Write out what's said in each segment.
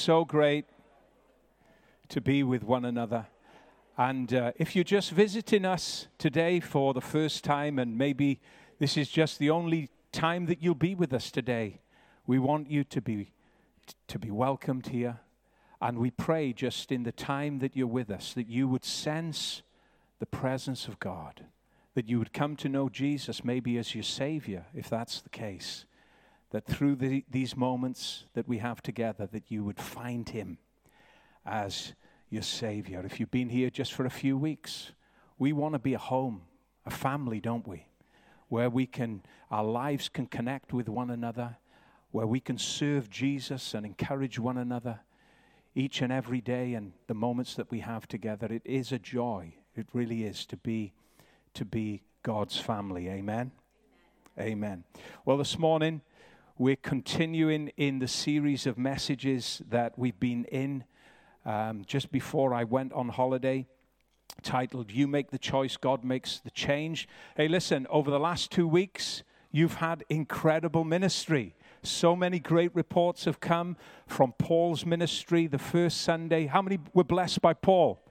so great to be with one another. And uh, if you're just visiting us today for the first time, and maybe this is just the only time that you'll be with us today, we want you to be, to be welcomed here. And we pray just in the time that you're with us that you would sense the presence of God, that you would come to know Jesus maybe as your Savior, if that's the case that through the, these moments that we have together, that you would find him as your Savior. If you've been here just for a few weeks, we want to be a home, a family, don't we? Where we can, our lives can connect with one another, where we can serve Jesus and encourage one another each and every day and the moments that we have together. It is a joy. It really is to be, to be God's family. Amen. Amen. Amen. Well, this morning, we're continuing in the series of messages that we've been in um, just before I went on holiday, titled You Make the Choice, God Makes the Change. Hey, listen, over the last two weeks, you've had incredible ministry. So many great reports have come from Paul's ministry the first Sunday. How many were blessed by Paul?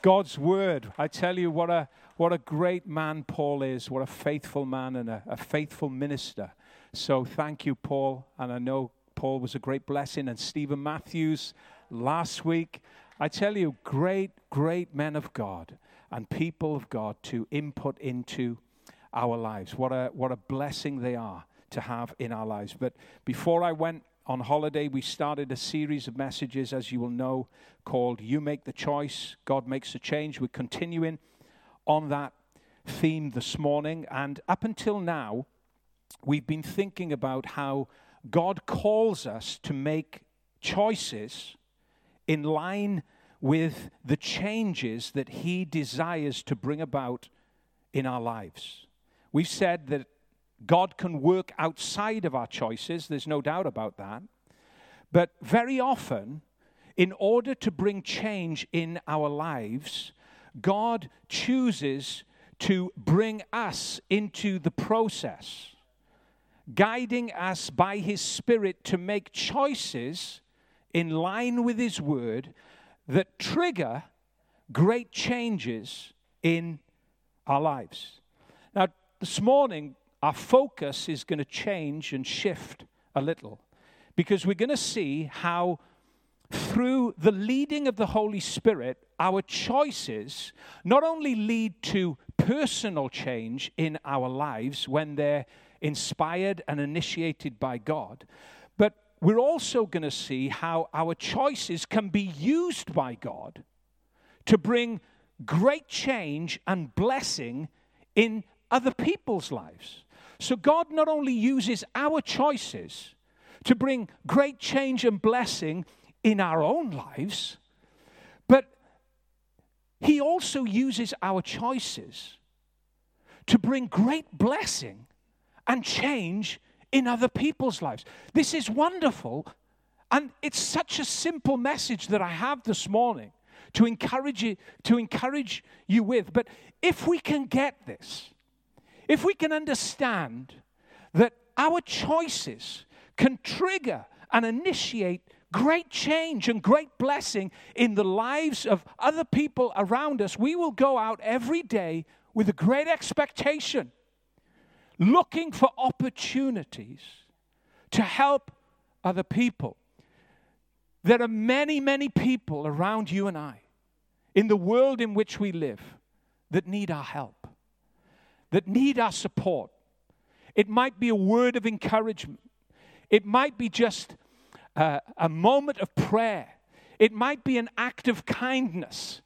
God's word. I tell you, what a, what a great man Paul is, what a faithful man and a, a faithful minister. So thank you, Paul. And I know Paul was a great blessing, and Stephen Matthews last week. I tell you, great, great men of God and people of God to input into our lives. What a, what a blessing they are to have in our lives. But before I went on holiday, we started a series of messages, as you will know, called You Make the Choice, God Makes the Change. We're continuing on that theme this morning. And up until now, we've been thinking about how God calls us to make choices in line with the changes that He desires to bring about in our lives. We've said that God can work outside of our choices, there's no doubt about that. But very often, in order to bring change in our lives, God chooses to bring us into the process guiding us by His Spirit to make choices in line with His Word that trigger great changes in our lives. Now, this morning, our focus is going to change and shift a little because we're going to see how, through the leading of the Holy Spirit, our choices not only lead to personal change in our lives when they're inspired and initiated by God. But we're also going to see how our choices can be used by God to bring great change and blessing in other people's lives. So God not only uses our choices to bring great change and blessing in our own lives, but He also uses our choices to bring great blessing and change in other people's lives. This is wonderful. And it's such a simple message that I have this morning to encourage you to encourage you with. But if we can get this, if we can understand that our choices can trigger and initiate great change and great blessing in the lives of other people around us, we will go out every day with a great expectation looking for opportunities to help other people. There are many, many people around you and I in the world in which we live that need our help, that need our support. It might be a word of encouragement, it might be just uh, a moment of prayer, it might be an act of kindness,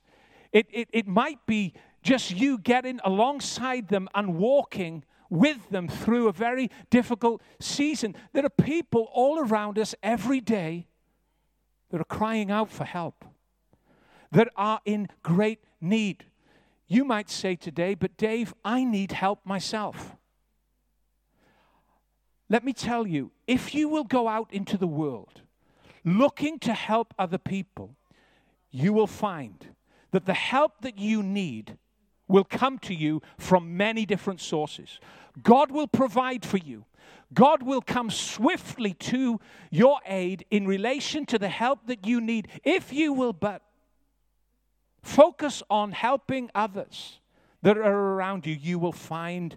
it, it, it might be just you getting alongside them and walking with them through a very difficult season. There are people all around us every day that are crying out for help, that are in great need. You might say today, but Dave, I need help myself. Let me tell you, if you will go out into the world looking to help other people, you will find that the help that you need will come to you from many different sources. God will provide for you. God will come swiftly to your aid in relation to the help that you need if you will but focus on helping others that are around you. You will find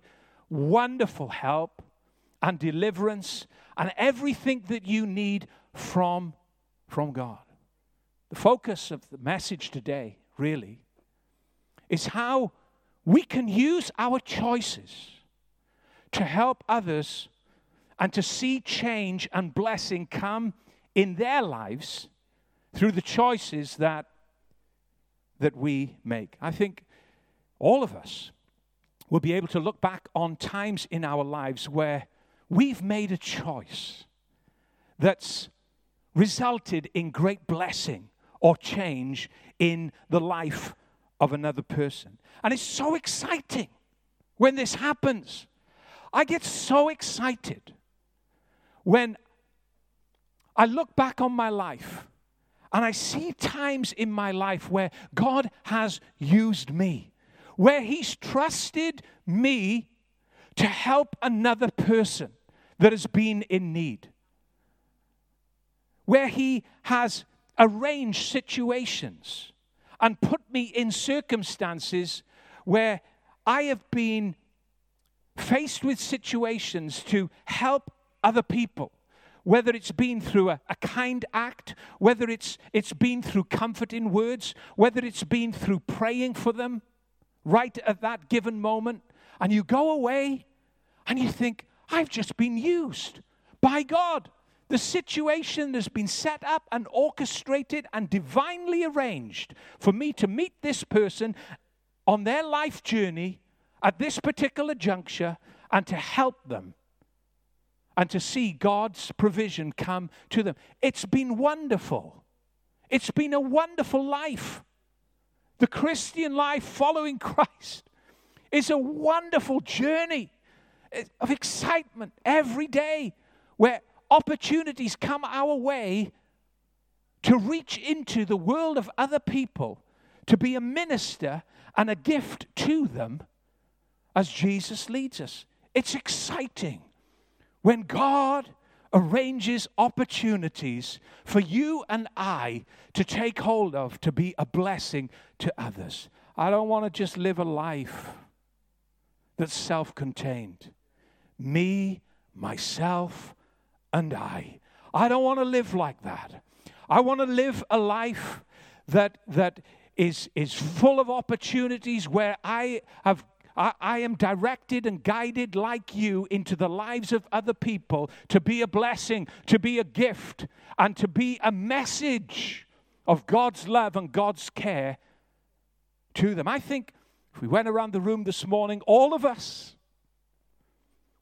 wonderful help and deliverance and everything that you need from, from God. The focus of the message today, really, is how we can use our choices to help others and to see change and blessing come in their lives through the choices that, that we make. I think all of us will be able to look back on times in our lives where we've made a choice that's resulted in great blessing or change in the life of another person. And it's so exciting when this happens. I get so excited when I look back on my life and I see times in my life where God has used me, where He's trusted me to help another person that has been in need, where He has arranged situations and put me in circumstances where I have been faced with situations to help other people whether it's been through a, a, kind act, whether it's, it's been through comforting words, whether it's been through praying for them right at that given moment, and you go away and you think, I've just been used by God. The situation has been set up and orchestrated and divinely arranged for me to meet this person on their life journey at this particular juncture and to help them and to see God's provision come to them. It's been wonderful. It's been a wonderful life. The Christian life following Christ is a wonderful journey of excitement every day where opportunities come our way to reach into the world of other people, to be a minister and a gift to them as Jesus leads us. It's exciting. When God arranges opportunities for you and I to take hold of to be a blessing to others. I don't want to just live a life that's self contained. Me, myself, and I. I don't want to live like that. I want to live a life that, that is, is full of opportunities where I have I, I am directed and guided like you into the lives of other people to be a blessing, to be a gift, and to be a message of God's love and God's care to them. I think if we went around the room this morning, all of us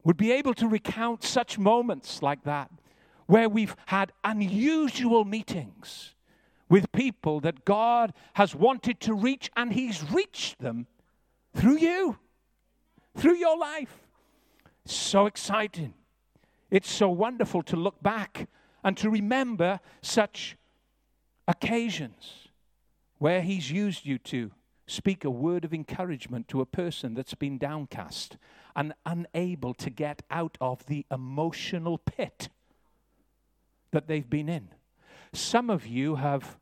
would be able to recount such moments like that where we've had unusual meetings with people that God has wanted to reach and He's reached them through you through your life. So exciting. It's so wonderful to look back and to remember such occasions where He's used you to speak a word of encouragement to a person that's been downcast and unable to get out of the emotional pit that they've been in. Some of you have,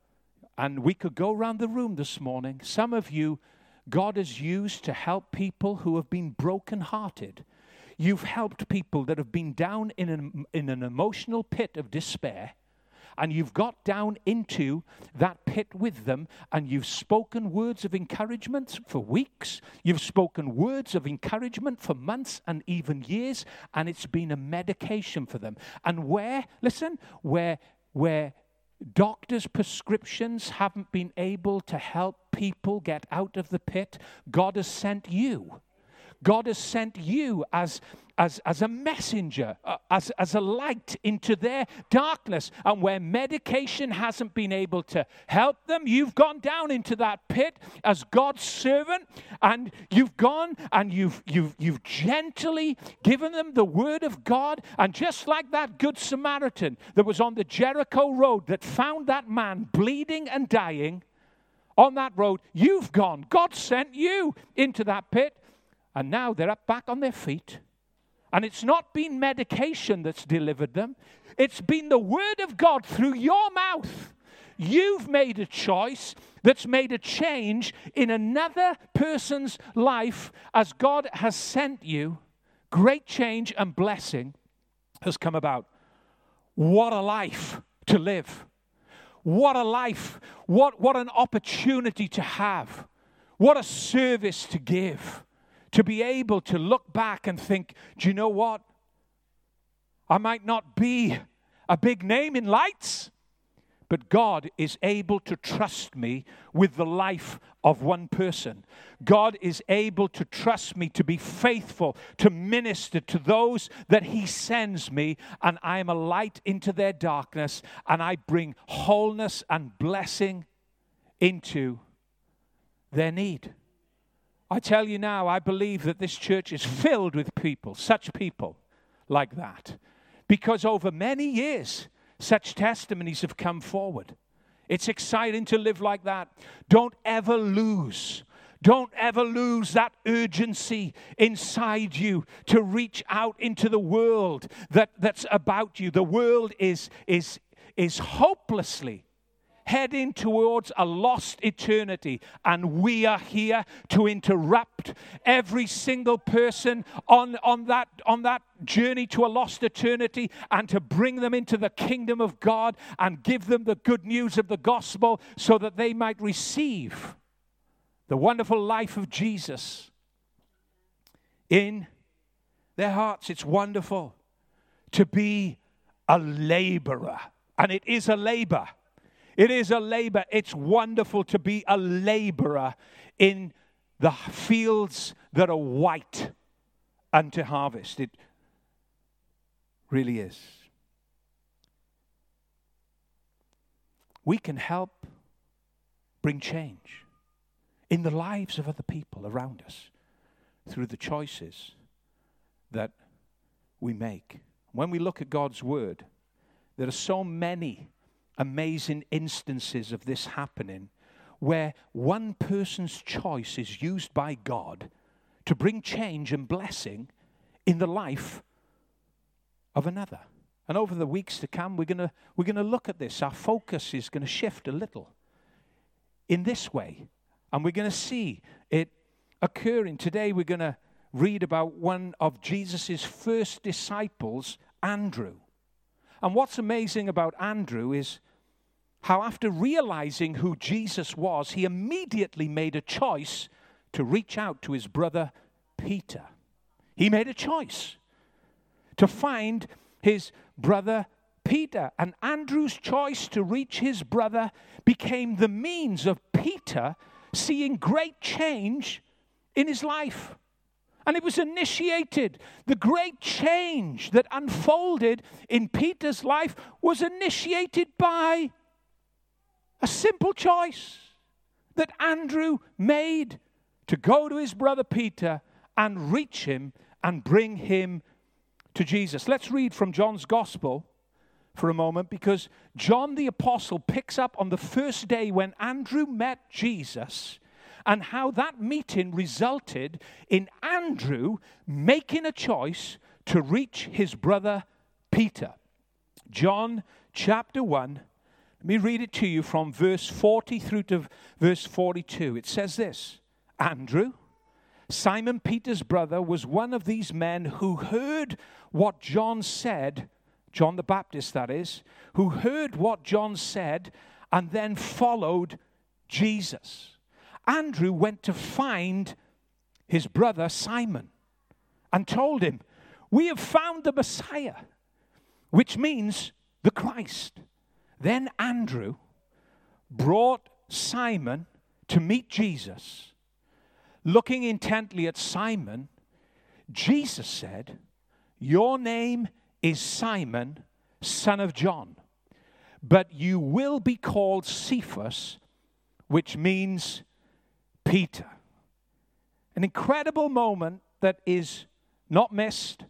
and we could go around the room this morning, some of you God has used to help people who have been brokenhearted. You've helped people that have been down in an, in an emotional pit of despair, and you've got down into that pit with them, and you've spoken words of encouragement for weeks. You've spoken words of encouragement for months and even years, and it's been a medication for them. And where, listen, where, where doctors' prescriptions haven't been able to help people get out of the pit, God has sent you. God has sent you as, as, as a messenger, uh, as, as a light into their darkness. And where medication hasn't been able to help them, you've gone down into that pit as God's servant, and you've gone and you've, you've, you've gently given them the word of God. And just like that Good Samaritan that was on the Jericho road that found that man bleeding and dying on that road, you've gone. God sent you into that pit and now they're up back on their feet And it's not been medication that's delivered them, it's been the Word of God through your mouth. You've made a choice that's made a change in another person's life as God has sent you. Great change and blessing has come about. What a life to live! What a life! What, what an opportunity to have! What a service to give! To be able to look back and think, do you know what? I might not be a big name in lights, but God is able to trust me with the life of one person. God is able to trust me to be faithful, to minister to those that He sends me, and I am a light into their darkness, and I bring wholeness and blessing into their need. I tell you now, I believe that this church is filled with people, such people like that. Because over many years, such testimonies have come forward. It's exciting to live like that. Don't ever lose. Don't ever lose that urgency inside you to reach out into the world that, that's about you. The world is, is, is hopelessly heading towards a lost eternity. And we are here to interrupt every single person on, on, that, on that journey to a lost eternity and to bring them into the kingdom of God and give them the good news of the gospel so that they might receive the wonderful life of Jesus in their hearts. It's wonderful to be a laborer, and it is a labor it is a labor. It's wonderful to be a laborer in the fields that are white unto harvest. It really is. We can help bring change in the lives of other people around us through the choices that we make. When we look at God's Word, there are so many amazing instances of this happening where one person's choice is used by God to bring change and blessing in the life of another. And over the weeks to come, we're going we're going to look at this. Our focus is going to shift a little in this way. And we're going to see it occurring. Today, we're going to read about one of Jesus' first disciples, Andrew. And what's amazing about Andrew is how, after realizing who Jesus was, he immediately made a choice to reach out to his brother Peter. He made a choice to find his brother Peter. And Andrew's choice to reach his brother became the means of Peter seeing great change in his life. And it was initiated. The great change that unfolded in Peter's life was initiated by a simple choice that Andrew made to go to his brother Peter and reach him and bring him to Jesus. Let's read from John's Gospel for a moment because John the Apostle picks up on the first day when Andrew met Jesus and how that meeting resulted in Andrew making a choice to reach his brother Peter. John chapter 1 let me read it to you from verse 40 through to verse 42. It says this Andrew, Simon Peter's brother, was one of these men who heard what John said, John the Baptist, that is, who heard what John said and then followed Jesus. Andrew went to find his brother Simon and told him, We have found the Messiah, which means the Christ. Then Andrew brought Simon to meet Jesus. Looking intently at Simon, Jesus said, Your name is Simon, son of John, but you will be called Cephas, which means Peter. An incredible moment that is not missed,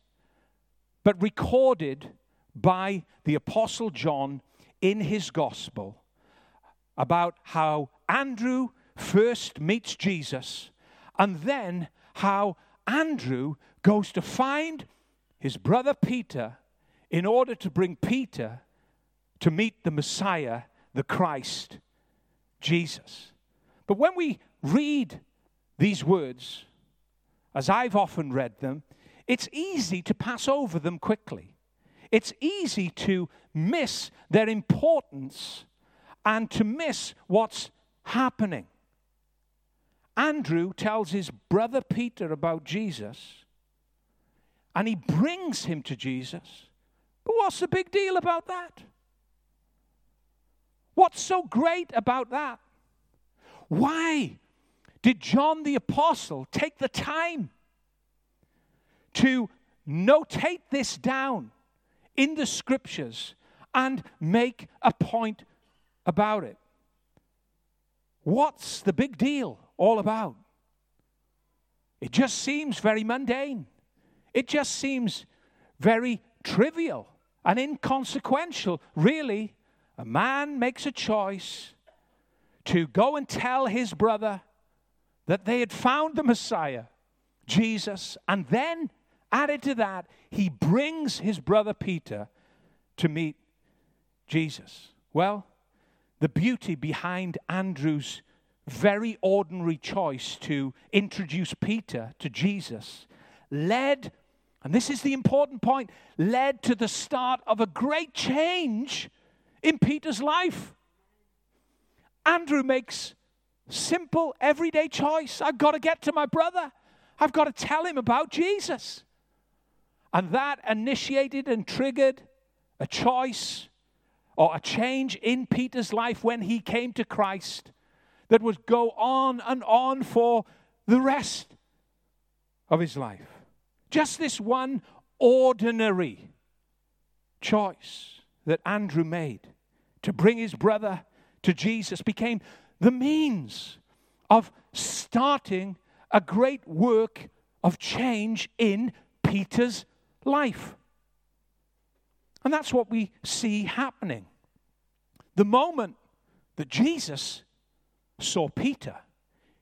but recorded by the Apostle John in his gospel about how Andrew first meets Jesus and then how Andrew goes to find his brother Peter in order to bring Peter to meet the Messiah, the Christ, Jesus. But when we read these words, as I've often read them, it's easy to pass over them quickly. It's easy to miss their importance and to miss what's happening. Andrew tells his brother Peter about Jesus, and he brings him to Jesus. But what's the big deal about that? What's so great about that? Why did John the Apostle take the time to notate this down in the scriptures and make a point about it? What's the big deal all about? It just seems very mundane. It just seems very trivial and inconsequential. Really, a man makes a choice to go and tell his brother that they had found the Messiah, Jesus, and then added to that, he brings his brother Peter to meet Jesus. Well, the beauty behind Andrew's very ordinary choice to introduce Peter to Jesus led, and this is the important point, led to the start of a great change in Peter's life. Andrew makes simple, everyday choice. I've got to get to my brother. I've got to tell him about Jesus. And that initiated and triggered a choice or a change in Peter's life when he came to Christ that would go on and on for the rest of his life. Just this one ordinary choice that Andrew made to bring his brother to Jesus became the means of starting a great work of change in Peter's life. And that's what we see happening. The moment that Jesus saw Peter,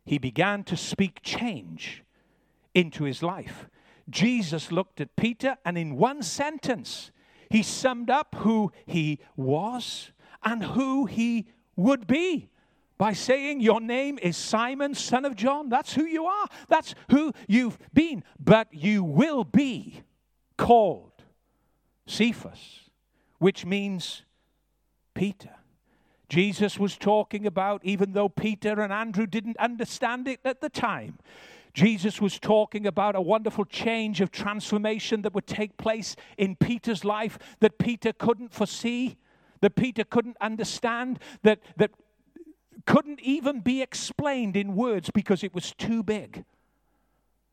he began to speak change into his life. Jesus looked at Peter, and in one sentence, he summed up who he was and who he would be by saying, Your name is Simon, son of John. That's who you are. That's who you've been. But you will be called Cephas, which means Peter. Jesus was talking about, even though Peter and Andrew didn't understand it at the time, Jesus was talking about a wonderful change of transformation that would take place in Peter's life that Peter couldn't foresee, that Peter couldn't understand, that, that couldn't even be explained in words because it was too big.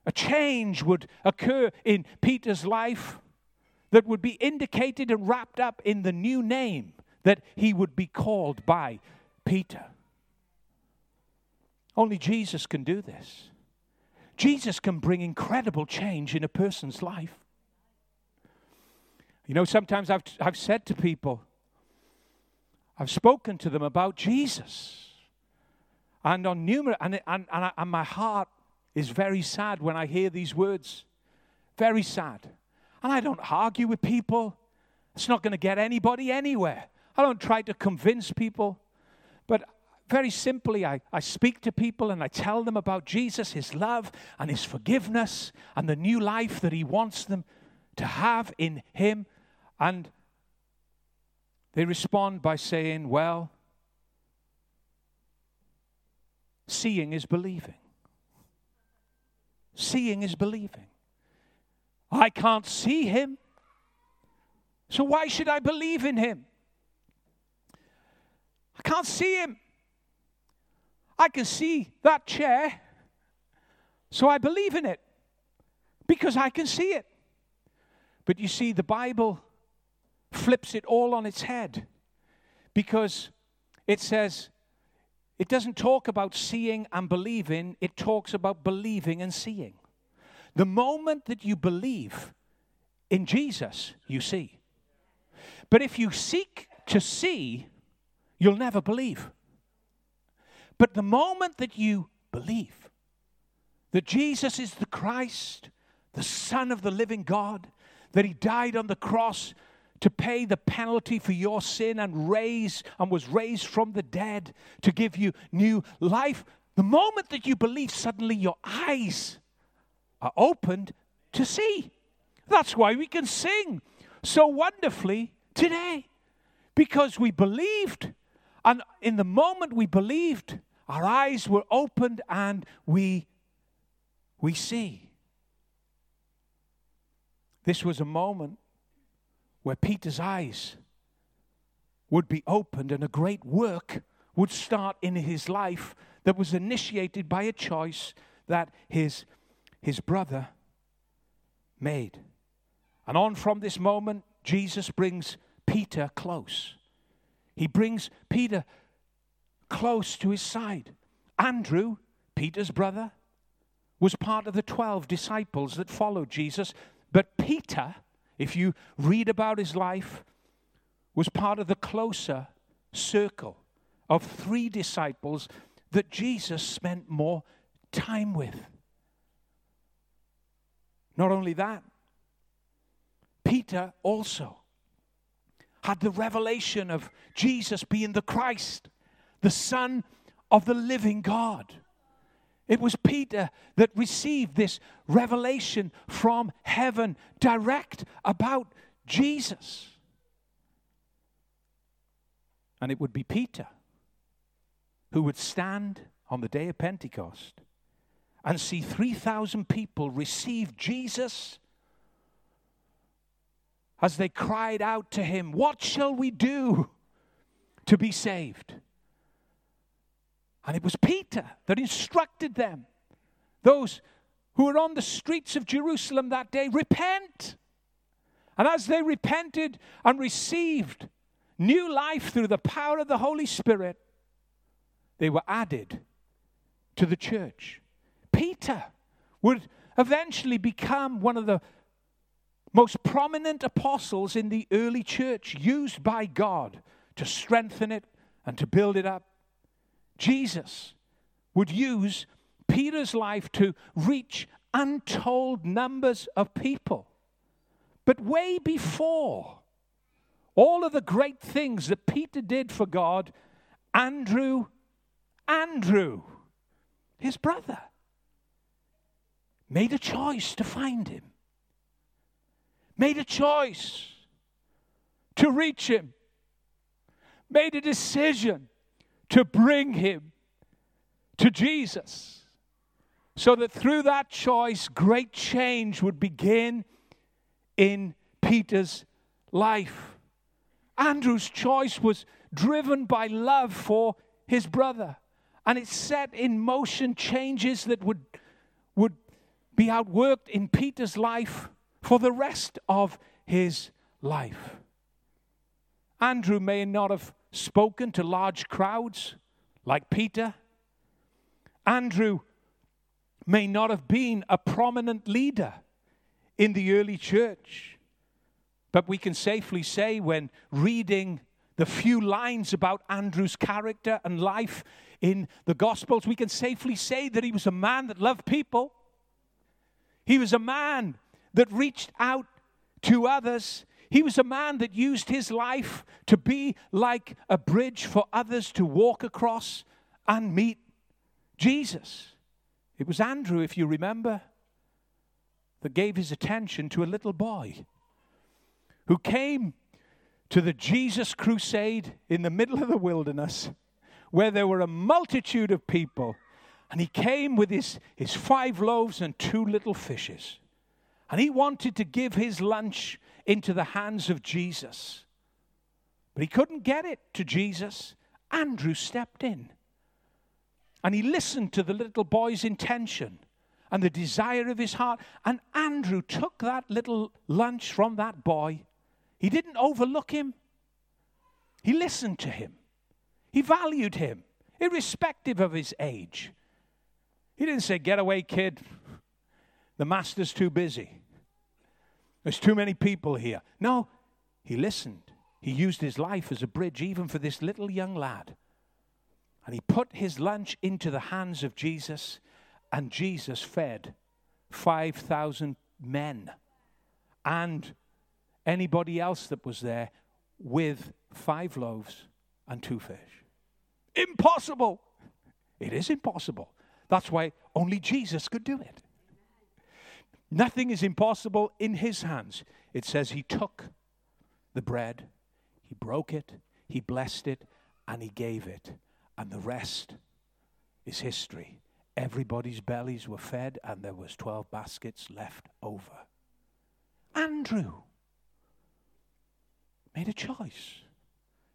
A change would occur in Peter's life that would be indicated and wrapped up in the new name that he would be called by Peter. Only Jesus can do this. Jesus can bring incredible change in a person's life. You know, sometimes I've, I've said to people, I've spoken to them about Jesus. And on numerous, and, and, and, and my heart is very sad when I hear these words. Very sad. And I don't argue with people. It's not going to get anybody anywhere. I don't try to convince people, but very simply, I, I speak to people and I tell them about Jesus, his love and his forgiveness and the new life that he wants them to have in him. And they respond by saying, Well, seeing is believing. Seeing is believing. I can't see him. So why should I believe in him? I can't see him. I can see that chair, so I believe in it because I can see it. But you see, the Bible flips it all on its head because it says it doesn't talk about seeing and believing, it talks about believing and seeing. The moment that you believe in Jesus, you see. But if you seek to see, you'll never believe. But the moment that you believe that Jesus is the Christ, the Son of the living God, that he died on the cross to pay the penalty for your sin and raise and was raised from the dead to give you new life. The moment that you believe, suddenly your eyes are opened to see. That's why we can sing so wonderfully today because we believed. And in the moment we believed, our eyes were opened and we, we see. This was a moment where Peter's eyes would be opened and a great work would start in his life that was initiated by a choice that his, his brother made. And on from this moment, Jesus brings Peter close. He brings Peter close to his side. Andrew, Peter's brother, was part of the 12 disciples that followed Jesus. But Peter, if you read about his life, was part of the closer circle of three disciples that Jesus spent more time with. Not only that, Peter also had the revelation of Jesus being the Christ, the Son of the living God. It was Peter that received this revelation from heaven direct about Jesus. And it would be Peter who would stand on the day of Pentecost and see 3,000 people receive Jesus as they cried out to him, What shall we do to be saved? And it was Peter that instructed them, those who were on the streets of Jerusalem that day, repent. And as they repented and received new life through the power of the Holy Spirit, they were added to the church. Peter would eventually become one of the most prominent apostles in the early church, used by God to strengthen it and to build it up. Jesus would use Peter's life to reach untold numbers of people. But way before all of the great things that Peter did for God, Andrew, Andrew, his brother, made a choice to find him, made a choice to reach him, made a decision to bring him to Jesus. So that through that choice, great change would begin in Peter's life. Andrew's choice was driven by love for his brother, and it set in motion changes that would, would be outworked in Peter's life for the rest of his life. Andrew may not have spoken to large crowds like Peter. Andrew may not have been a prominent leader in the early church, but we can safely say when reading the few lines about Andrew's character and life in the Gospels, we can safely say that he was a man that loved people. He was a man that reached out to others he was a man that used his life to be like a bridge for others to walk across and meet Jesus. It was Andrew, if you remember, that gave his attention to a little boy who came to the Jesus crusade in the middle of the wilderness where there were a multitude of people. And he came with his, his five loaves and two little fishes. And he wanted to give his lunch into the hands of Jesus. But he couldn't get it to Jesus. Andrew stepped in and he listened to the little boy's intention and the desire of his heart. And Andrew took that little lunch from that boy. He didn't overlook him, he listened to him, he valued him, irrespective of his age. He didn't say, Get away, kid. The master's too busy. There's too many people here. No, he listened. He used his life as a bridge, even for this little young lad. And he put his lunch into the hands of Jesus, and Jesus fed 5,000 men and anybody else that was there with five loaves and two fish. Impossible! It is impossible. That's why only Jesus could do it. Nothing is impossible in his hands. It says he took the bread, he broke it, he blessed it, and he gave it. And the rest is history. Everybody's bellies were fed, and there was 12 baskets left over. Andrew made a choice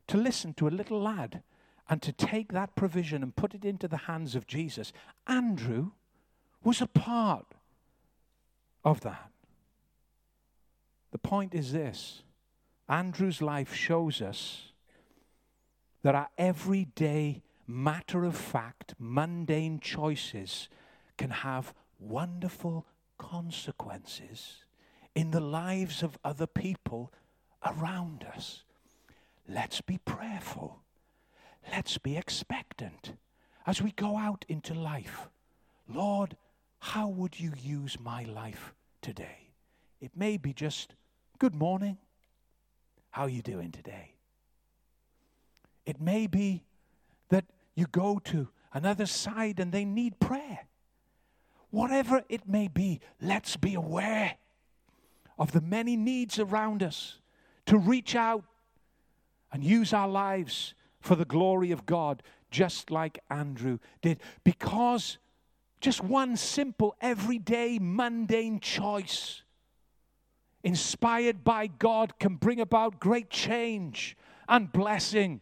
to listen to a little lad and to take that provision and put it into the hands of Jesus. Andrew was a part of that. The point is this Andrew's life shows us that our everyday, matter of fact, mundane choices can have wonderful consequences in the lives of other people around us. Let's be prayerful. Let's be expectant as we go out into life. Lord, how would you use my life today? It may be just good morning. How are you doing today? It may be that you go to another side and they need prayer. Whatever it may be, let's be aware of the many needs around us to reach out and use our lives for the glory of God, just like Andrew did. Because just one simple, everyday, mundane choice, inspired by God, can bring about great change and blessing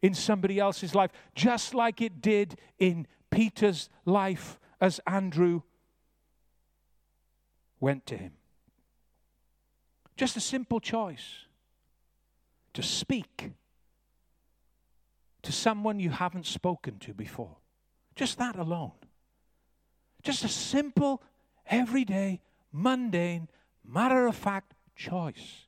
in somebody else's life, just like it did in Peter's life as Andrew went to him. Just a simple choice to speak to someone you haven't spoken to before. Just that alone. Just a simple, everyday, mundane, matter of fact choice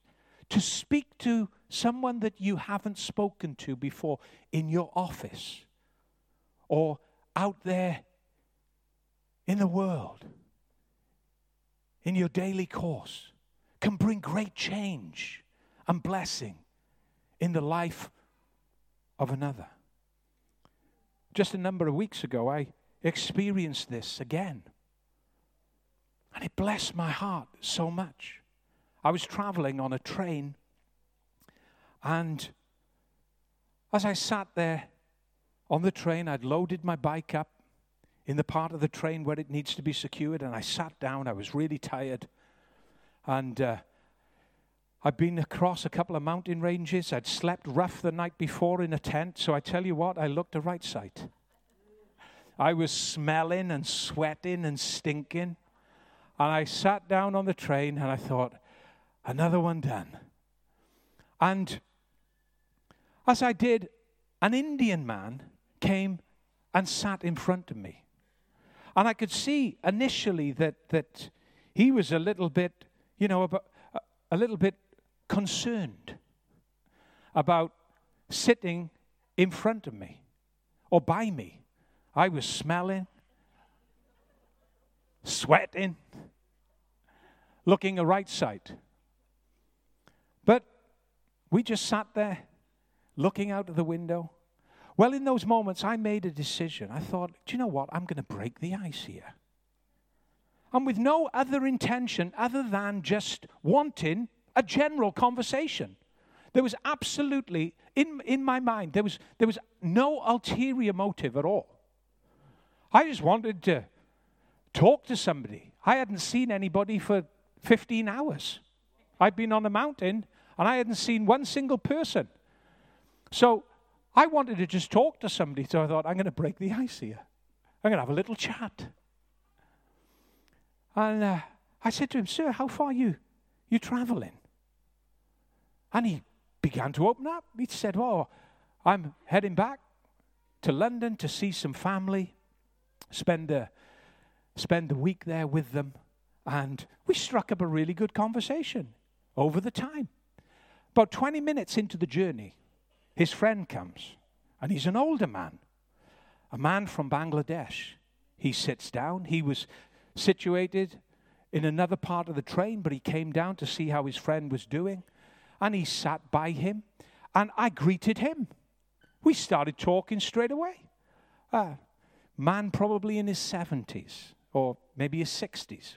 to speak to someone that you haven't spoken to before in your office or out there in the world, in your daily course, can bring great change and blessing in the life of another. Just a number of weeks ago, I experienced this again. And it blessed my heart so much. I was traveling on a train, and as I sat there on the train, I'd loaded my bike up in the part of the train where it needs to be secured, and I sat down. I was really tired. And uh, I'd been across a couple of mountain ranges. I'd slept rough the night before in a tent. So I tell you what, I looked the right sight. I was smelling and sweating and stinking. And I sat down on the train and I thought, another one done. And as I did, an Indian man came and sat in front of me. And I could see initially that, that he was a little bit, you know, a, a little bit concerned about sitting in front of me or by me. I was smelling, sweating, looking a right sight. But we just sat there looking out of the window. Well, in those moments, I made a decision. I thought, do you know what? I'm going to break the ice here. And with no other intention other than just wanting a general conversation. There was absolutely, in, in my mind, there was, there was no ulterior motive at all. I just wanted to talk to somebody. I hadn't seen anybody for 15 hours. I'd been on a mountain and I hadn't seen one single person. So I wanted to just talk to somebody. So I thought, I'm going to break the ice here. I'm going to have a little chat. And uh, I said to him, Sir, how far you, you traveling? And he began to open up. He said, Oh, I'm heading back to London to see some family, spend a, spend a week there with them. And we struck up a really good conversation over the time. About 20 minutes into the journey, his friend comes, and he's an older man, a man from Bangladesh. He sits down. He was situated in another part of the train, but he came down to see how his friend was doing. And he sat by him, and I greeted him. We started talking straight away. Uh, man, probably in his 70s or maybe his 60s.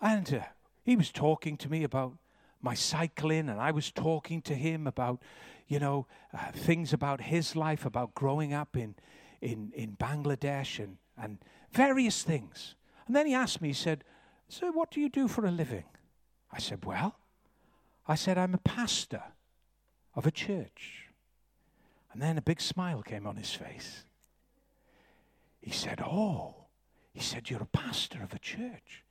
And uh, he was talking to me about my cycling, and I was talking to him about, you know, uh, things about his life, about growing up in, in, in Bangladesh and, and various things. And then he asked me, he said, So, what do you do for a living? I said, Well, I said, I'm a pastor of a church. And then a big smile came on his face. He said, Oh, he said, You're a pastor of a church.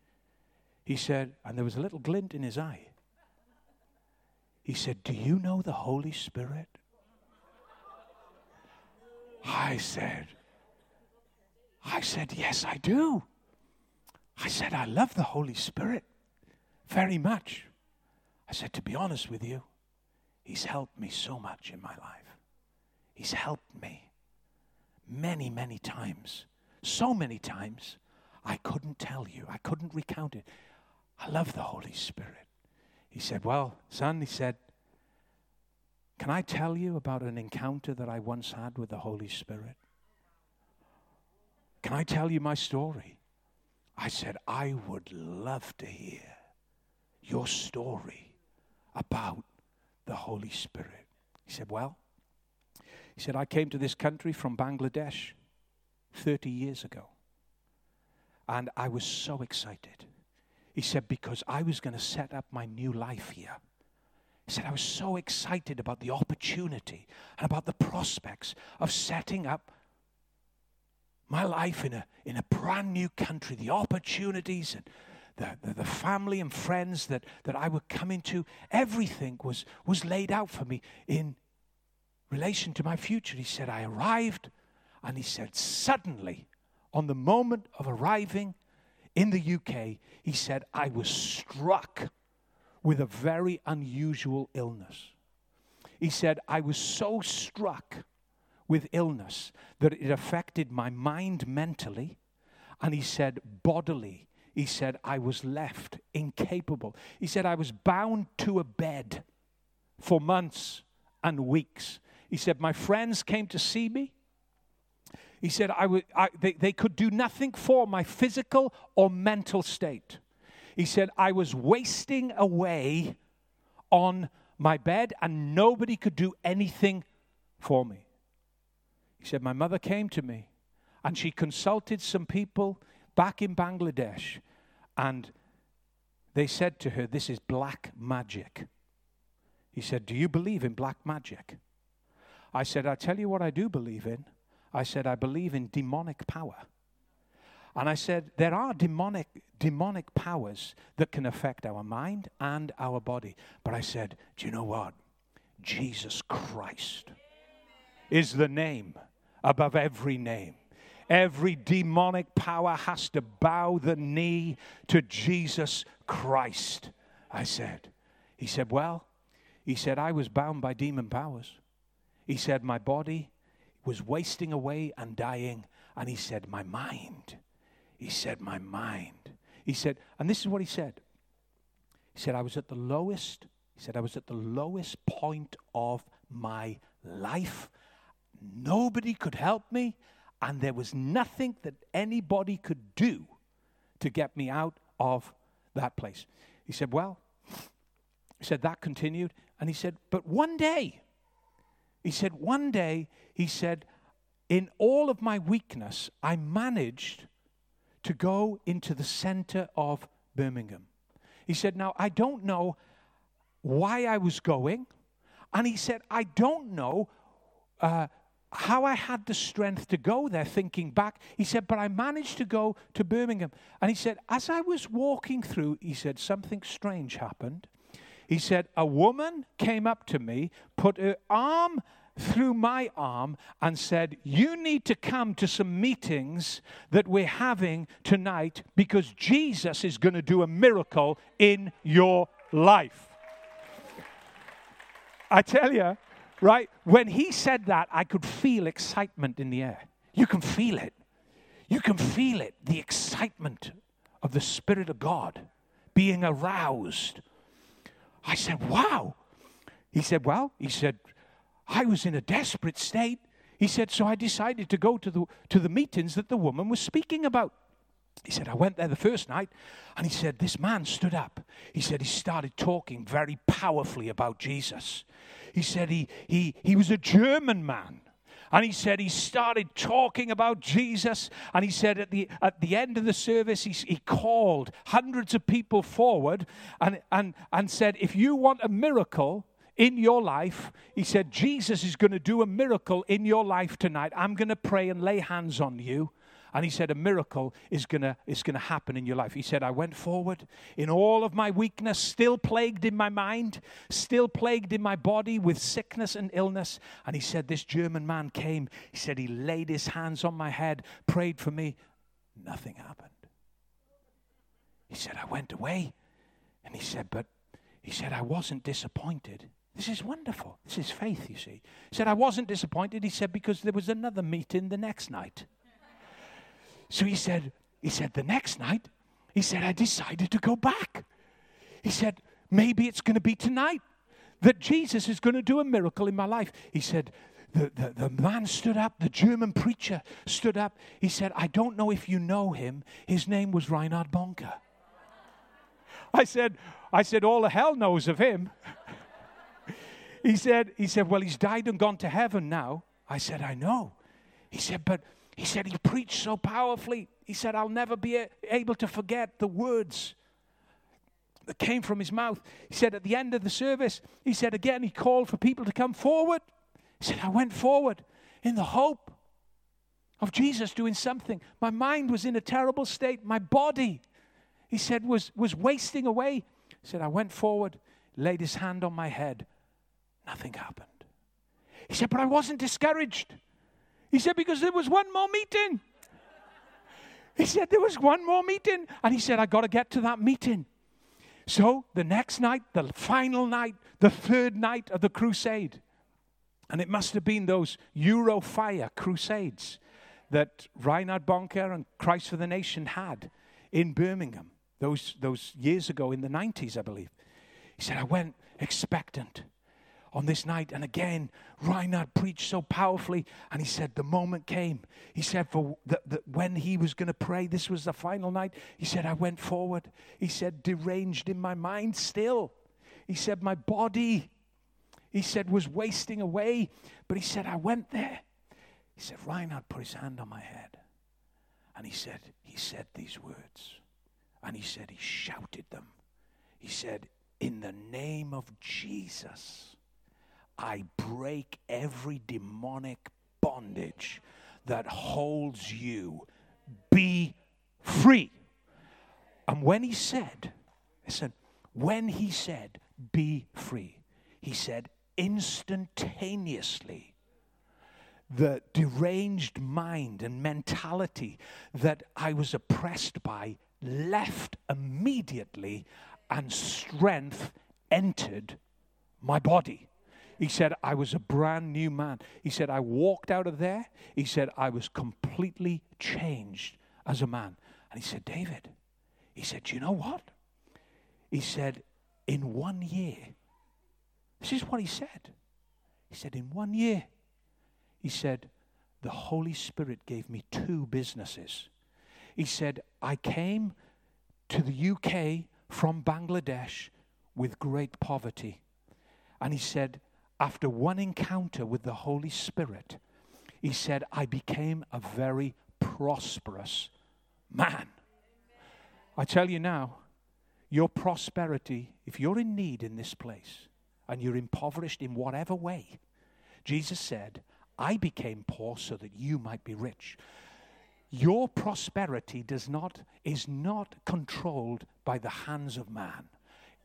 He said, and there was a little glint in his eye. He said, Do you know the Holy Spirit? I said, I said, Yes, I do. I said, I love the Holy Spirit very much. I said, To be honest with you, He's helped me so much in my life. He's helped me many, many times. So many times, I couldn't tell you. I couldn't recount it. I love the Holy Spirit. He said, Well, son, he said, Can I tell you about an encounter that I once had with the Holy Spirit? Can I tell you my story? I said, I would love to hear your story about the Holy Spirit. He said, Well, he said, I came to this country from Bangladesh 30 years ago. And I was so excited. He said, Because I was going to set up my new life here. He said, I was so excited about the opportunity and about the prospects of setting up my life in a, in a brand new country, the opportunities and the, the, the, family and friends that, that I would come into, everything was, was laid out for me in relation to my future. He said, I arrived, and he said, suddenly, on the moment of arriving in the UK, he said, I was struck with a very unusual illness. He said, I was so struck with illness that it affected my mind mentally, and he said, bodily. He said, I was left incapable. He said, I was bound to a bed for months and weeks. He said, My friends came to see me. He said, I would, I, they, they could do nothing for my physical or mental state. He said, I was wasting away on my bed and nobody could do anything for me. He said, My mother came to me and she consulted some people back in Bangladesh and they said to her, This is black magic. He said, Do you believe in black magic? I said, I tell you what I do believe in. I said, I believe in demonic power. And I said, there are demonic, demonic powers that can affect our mind and our body. But I said, do you know what? Jesus Christ is the name above every name. Every demonic power has to bow the knee to Jesus Christ. I said, He said, Well, he said, I was bound by demon powers. He said, My body was wasting away and dying. And he said, My mind. He said, My mind. He said, and this is what he said. He said, I was at the lowest, he said, I was at the lowest point of my life. Nobody could help me, and there was nothing that anybody could do to get me out of that place. He said, Well, he said, that continued. And he said, But one day, he said, One day, he said, in all of my weakness, I managed to go into the center of Birmingham. He said, Now, I don't know why I was going. And he said, I don't know uh, how I had the strength to go there, thinking back. He said, but I managed to go to Birmingham. And he said, as I was walking through, he said, something strange happened. He said, a woman came up to me, put her arm through my arm, and said, You need to come to some meetings that we're having tonight because Jesus is going to do a miracle in your life. I tell you, right? When he said that, I could feel excitement in the air. You can feel it. You can feel it, the excitement of the Spirit of God being aroused. I said, Wow. He said, Well, he said, I was in a desperate state. He said, So I decided to go to the, to the meetings that the woman was speaking about. He said, I went there the first night, and he said, This man stood up. He said, He started talking very powerfully about Jesus. He said, He, he, he was a German man. And he said he started talking about Jesus. And he said at the, at the end of the service, he, he called hundreds of people forward and, and, and said, If you want a miracle, in your life. He said, Jesus is going to do a miracle in your life tonight. I'm going to pray and lay hands on you. And he said, A miracle is going to is gonna happen in your life. He said, I went forward in all of my weakness, still plagued in my mind, still plagued in my body with sickness and illness. And he said, This German man came. He said, He laid his hands on my head, prayed for me. Nothing happened. He said, I went away. And he said, But he said, I wasn't disappointed. This is wonderful. This is faith, you see. He said, I wasn't disappointed. He said, because there was another meeting the next night. So he said, he said, the next night, he said, I decided to go back. He said, maybe it's going to be tonight that Jesus is going to do a miracle in my life. He said, the, the, the man stood up, the German preacher stood up. He said, I don't know if you know him. His name was Reinhard Bonnke. I said, I said, all the hell knows of him. he said, he said, well, he's died and gone to heaven now. I said, I know. He said, but he said he preached so powerfully. He said, I'll never be able to forget the words that came from his mouth. He said, at the end of the service, he said again, he called for people to come forward. He said, I went forward in the hope of Jesus doing something. My mind was in a terrible state. My body, he said, was, was wasting away. He said, I went forward, laid his hand on my head. Nothing happened. He said, but I wasn't discouraged. He said, because there was one more meeting. He said, there was one more meeting. And he said, I got to get to that meeting. So the next night, the final night, the third night of the crusade, and it must have been those Eurofire crusades that Reinhard Bonnke and Christ for the Nation had in Birmingham those, those years ago in the 90s, I believe. He said, I went expectant on this night. And again, Reinhard preached so powerfully. And he said, the moment came. He said, for the, the, when he was going to pray, this was the final night. He said, I went forward. He said, deranged in my mind still. He said, my body, he said, was wasting away. But he said, I went there. He said, Reinhard put his hand on my head. And he said, he said these words. And he said, he shouted them. He said, In the name of Jesus, I break every demonic bondage that holds you. Be free. And when he said, listen, when he said, be free, he said, instantaneously, the deranged mind and mentality that I was oppressed by left immediately, and strength entered my body. He said, I was a brand new man. He said, I walked out of there. He said, I was completely changed as a man. And he said, David, he said, you know what? He said, in one year, this is what he said. He said, in one year, he said, the Holy Spirit gave me two businesses. He said, I came to the UK from Bangladesh with great poverty. And he said, after one encounter with the Holy Spirit, he said, I became a very prosperous man. I tell you now, your prosperity, if you're in need in this place and you're impoverished in whatever way, Jesus said, I became poor so that you might be rich. Your prosperity does not, is not controlled by the hands of man.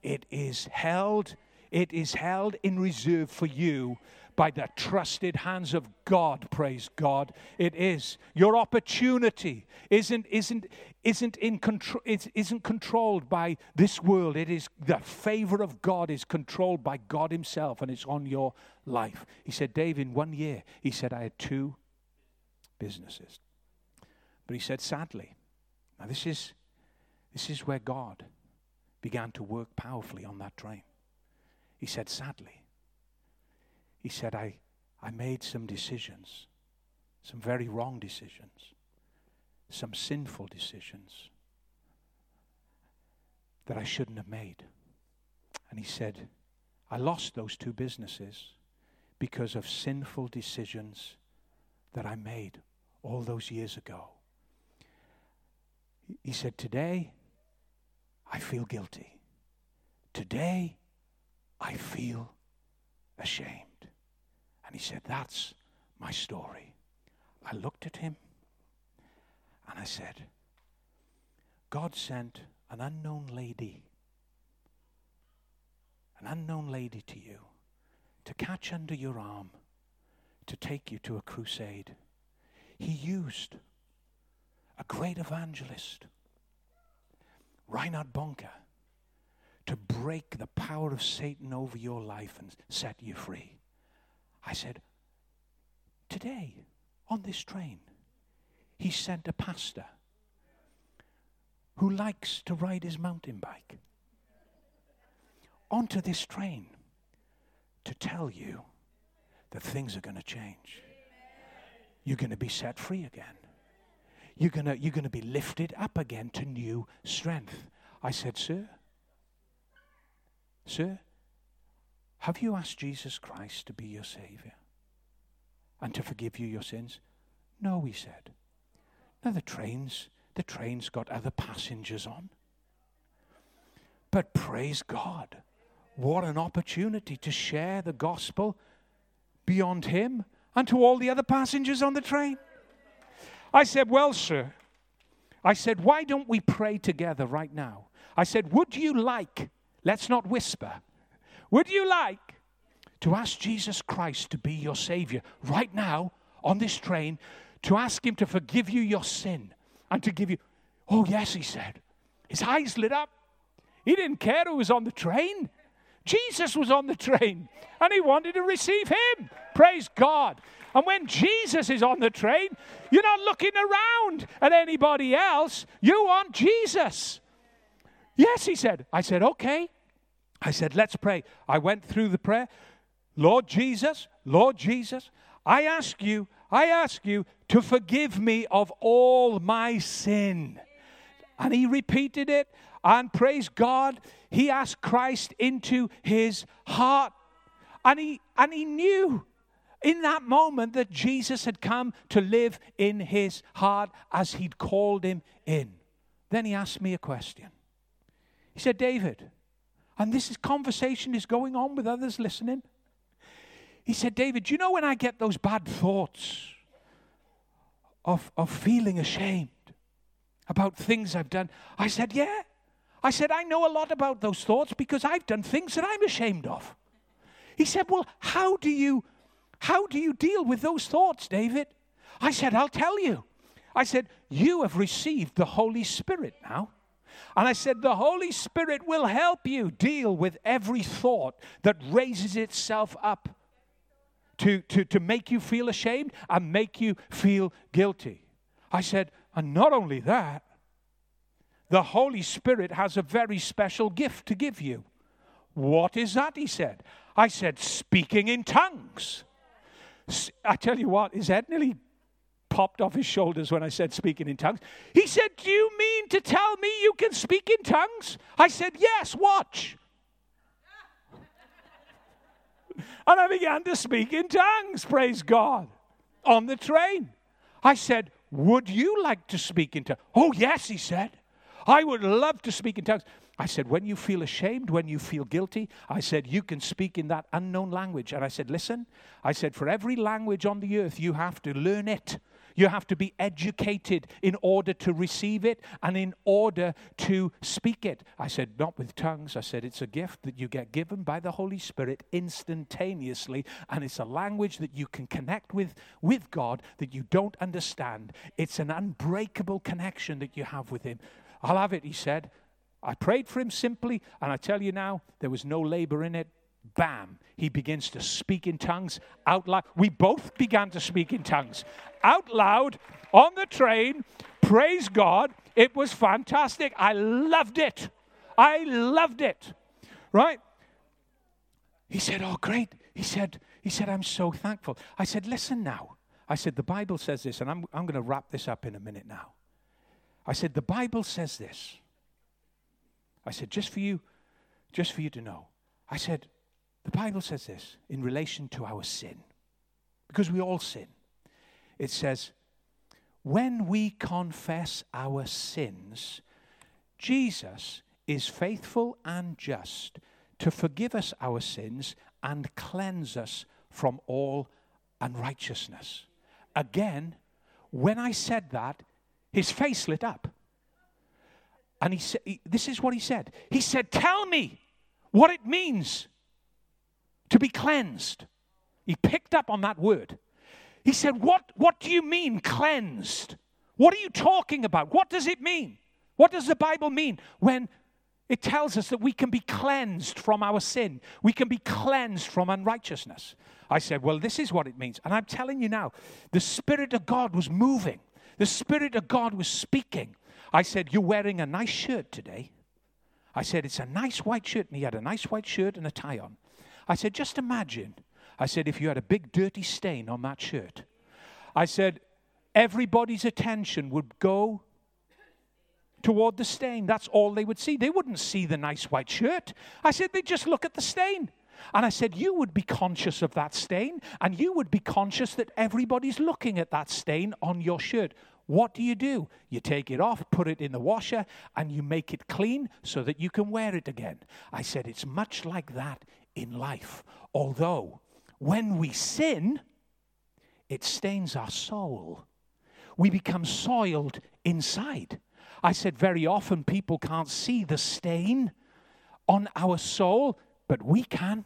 It is held it is held in reserve for you by the trusted hands of God, praise God. It is. Your opportunity isn't, isn't, isn't, in control, isn't controlled by this world. It is the favor of God is controlled by God Himself and it's on your life. He said, Dave, in one year, he said, I had two businesses. But he said, sadly, now this is This is where God began to work powerfully on that train. He said, sadly, he said, I, I made some decisions, some very wrong decisions, some sinful decisions that I shouldn't have made. And he said, I lost those two businesses because of sinful decisions that I made all those years ago. He said, Today, I feel guilty. Today, I feel ashamed. And he said, That's my story. I looked at him and I said, God sent an unknown lady, an unknown lady to you to catch under your arm, to take you to a crusade. He used a great evangelist, Reinhard Bonnke, to break the power of Satan over your life and set you free. I said, Today, on this train, he sent a pastor who likes to ride his mountain bike onto this train to tell you that things are going to change. You're going to be set free again. You're going to, you're going to be lifted up again to new strength. I said, Sir, Sir, have you asked Jesus Christ to be your Savior and to forgive you your sins? No, he said. Now the trains, the train's got other passengers on. But praise God, what an opportunity to share the gospel beyond him and to all the other passengers on the train. I said, Well, sir, I said, why don't we pray together right now? I said, Would you like, let's not whisper, would you like to ask Jesus Christ to be your Savior right now on this train, to ask Him to forgive you your sin and to give you, oh, yes, he said. His eyes lit up. He didn't care who was on the train. Jesus was on the train and he wanted to receive him. Praise God. And when Jesus is on the train, you're not looking around at anybody else. You want Jesus. Yes, he said. I said, okay. I said, let's pray. I went through the prayer. Lord Jesus, Lord Jesus, I ask you, I ask you to forgive me of all my sin. And he repeated it, and praise God, he asked Christ into his heart. And he, and he knew in that moment that Jesus had come to live in his heart as he'd called him in. Then he asked me a question. He said, David, and this is, conversation is going on with others listening. He said, David, do you know when I get those bad thoughts of, of feeling ashamed about things I've done? I said, Yeah. I said, I know a lot about those thoughts because I've done things that I'm ashamed of. He said, Well, how do you how do you deal with those thoughts, David? I said, I'll tell you. I said, You have received the Holy Spirit now. And I said, The Holy Spirit will help you deal with every thought that raises itself up to, to, to make you feel ashamed and make you feel guilty. I said, And not only that, the Holy Spirit has a very special gift to give you. What is that? He said. I said, Speaking in tongues. I tell you what, his head nearly popped off his shoulders when I said speaking in tongues. He said, Do you mean to tell me you can speak in tongues? I said, Yes, watch. and I began to speak in tongues, praise God, on the train. I said, Would you like to speak in tongues? Oh, yes, he said. I would love to speak in tongues. I said, when you feel ashamed, when you feel guilty, I said, you can speak in that unknown language. And I said, listen, I said, for every language on the earth, you have to learn it. You have to be educated in order to receive it and in order to speak it. I said, not with tongues. I said, it's a gift that you get given by the Holy Spirit instantaneously, and it's a language that you can connect with with God that you don't understand. It's an unbreakable connection that you have with Him. I'll have it, he said. I prayed for him simply, and I tell you now, there was no labor in it. bam, he begins to speak in tongues out loud. We both began to speak in tongues out loud on the train. Praise God. It was fantastic. I loved it. I loved it. Right? He said, Oh, great. He said, he said, I'm so thankful. I said, Listen now. I said, The Bible says this, and I'm, I'm going to wrap this up in a minute now. I said, The Bible says this. I said, just for you, just for you to know. I said, the Bible says this in relation to our sin, because we all sin. It says, when we confess our sins, Jesus is faithful and just to forgive us our sins and cleanse us from all unrighteousness. Again, when I said that, his face lit up. And he said, This is what he said. He said, Tell me what it means to be cleansed. He picked up on that word. He said, What, what do you mean, cleansed? What are you talking about? What does it mean? What does the Bible mean when it tells us that we can be cleansed from our sin? We can be cleansed from unrighteousness. I said, Well, this is what it means. And I'm telling you now, the Spirit of God was moving, the Spirit of God was speaking. I said, You're wearing a nice shirt today. I said, It's a nice white shirt. And he had a nice white shirt and a tie on. I said, Just imagine. I said, If you had a big dirty stain on that shirt. I said, Everybody's attention would go toward the stain. That's all they would see. They wouldn't see the nice white shirt. I said, They'd just look at the stain. And I said, You would be conscious of that stain, and you would be conscious that everybody's looking at that stain on your shirt. What do you do? You take it off, put it in the washer, and you make it clean so that you can wear it again. I said, it's much like that in life. Although, when we sin, it stains our soul. We become soiled inside. I said, very often people can't see the stain on our soul, but we can.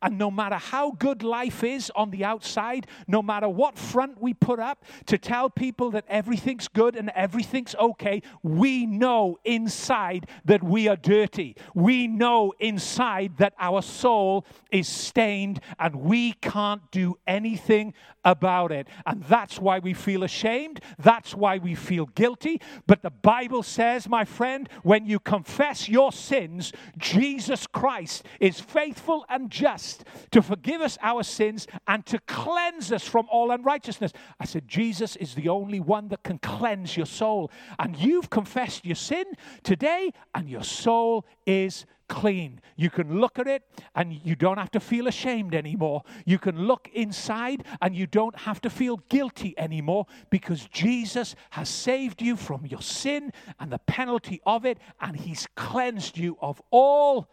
And no matter how good life is on the outside, no matter what front we put up to tell people that everything's good and everything's okay, we know inside that we are dirty. We know inside that our soul is stained and we can't do anything about it. And that's why we feel ashamed. That's why we feel guilty. But the Bible says, my friend, when you confess your sins, Jesus Christ is faithful and just to forgive us our sins and to cleanse us from all unrighteousness. I said, Jesus is the only one that can cleanse your soul. And you've confessed your sin today, and your soul is clean. You can look at it and you don't have to feel ashamed anymore. You can look inside and you don't have to feel guilty anymore because Jesus has saved you from your sin and the penalty of it, and He's cleansed you of all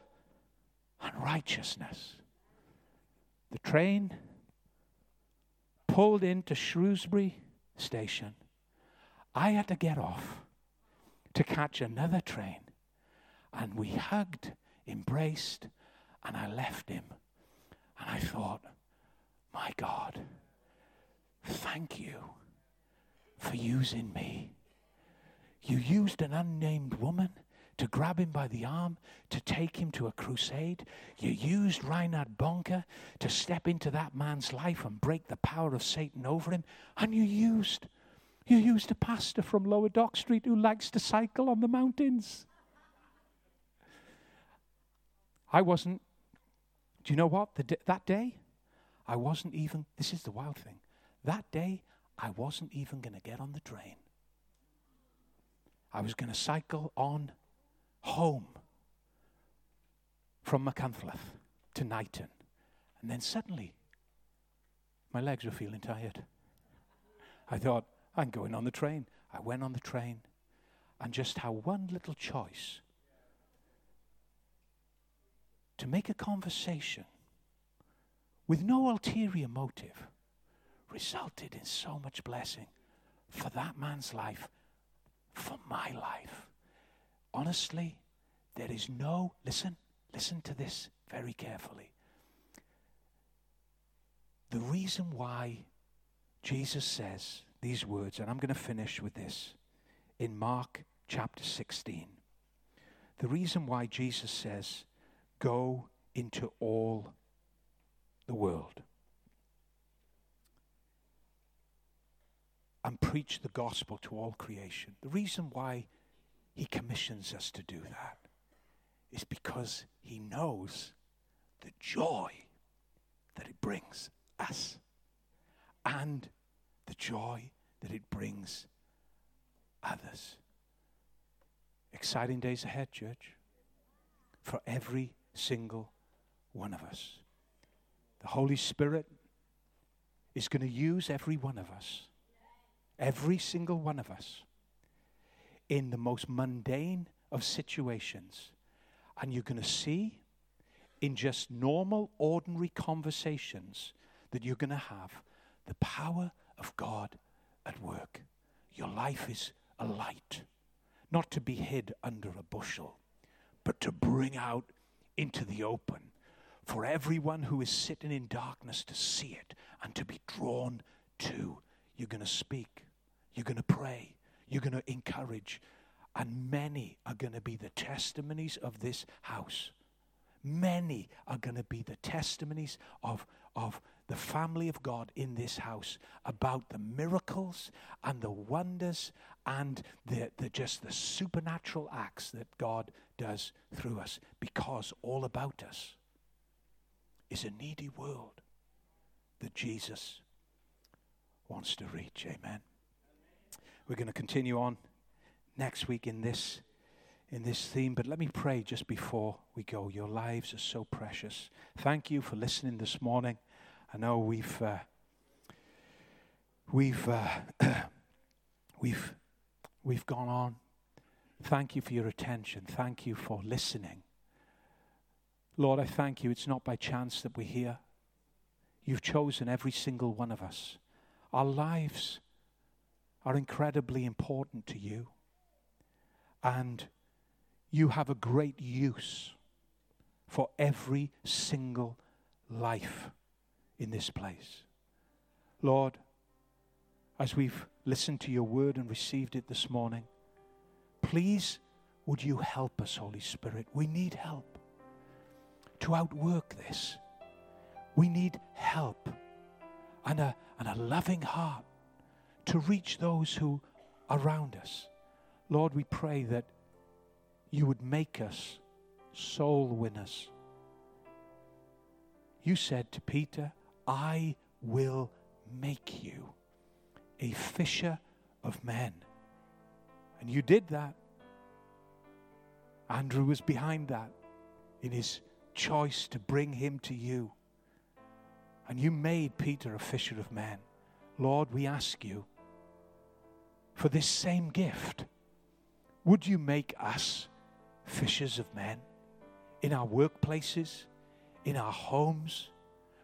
unrighteousness. The train pulled into Shrewsbury station. I had to get off to catch another train. And we hugged, embraced, and I left him. And I thought, my God, thank you for using me. You used an unnamed woman to grab him by the arm, to take him to a crusade. You used Reinhard Bonnke to step into that man's life and break the power of Satan over him. And you used, you used a pastor from Lower Dock Street who likes to cycle on the mountains. I wasn't, do you know what? The, that day, I wasn't even, this is the wild thing. That day, I wasn't even going to get on the train. I was going to cycle on home from Machynlleth to Knighton. And then suddenly, my legs were feeling tired. I thought, I'm going on the train. I went on the train, and just how one little choice to make a conversation with no ulterior motive resulted in so much blessing for that man's life, for my life honestly, there is no, listen, listen to this very carefully. The reason why Jesus says these words, and I'm going to finish with this in Mark chapter 16. The reason why Jesus says, Go into all the world. And preach the gospel to all creation. The reason why he commissions us to do that is because he knows the joy that it brings us and the joy that it brings others. Exciting days ahead, church, for every single one of us. The Holy Spirit is going to use every one of us, every single one of us, in the most mundane of situations. And you're going to see in just normal, ordinary conversations that you're going to have the power of God at work. Your life is a light, not to be hid under a bushel, but to bring out into the open for everyone who is sitting in darkness to see it and to be drawn to. You're going to speak, you're going to pray, you're going to encourage, and many are going to be the testimonies of this house. Many are going to be the testimonies of, of the family of God in this house about the miracles and the wonders and the, the just the supernatural acts that God does through us because all about us is a needy world that Jesus wants to reach. Amen. We're going to continue on next week in this in this theme, but let me pray just before we go. Your lives are so precious. Thank you for listening this morning. I know we've uh, we've uh, we've we've gone on. Thank you for your attention. Thank you for listening. Lord, I thank you. It's not by chance that we're here. You've chosen every single one of us. Our lives are incredibly important to you. And you have a great use for every single life in this place. Lord, as we've listened to your word and received it this morning, please would you help us, Holy Spirit? We need help to outwork this. We need help and a, and a loving heart to reach those who are around us. Lord, we pray that you would make us soul winners. You said to Peter, I will make you a fisher of men. And you did that. Andrew was behind that in his choice to bring him to you. And you made Peter a fisher of men. Lord, we ask you for this same gift. Would you make us fishers of men in our workplaces, in our homes,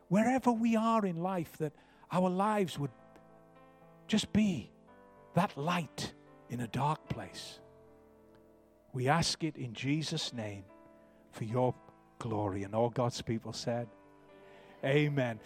wherever we are in life, that our lives would just be that light in a dark place. We ask it in Jesus' name for your glory. And all God's people said, Amen.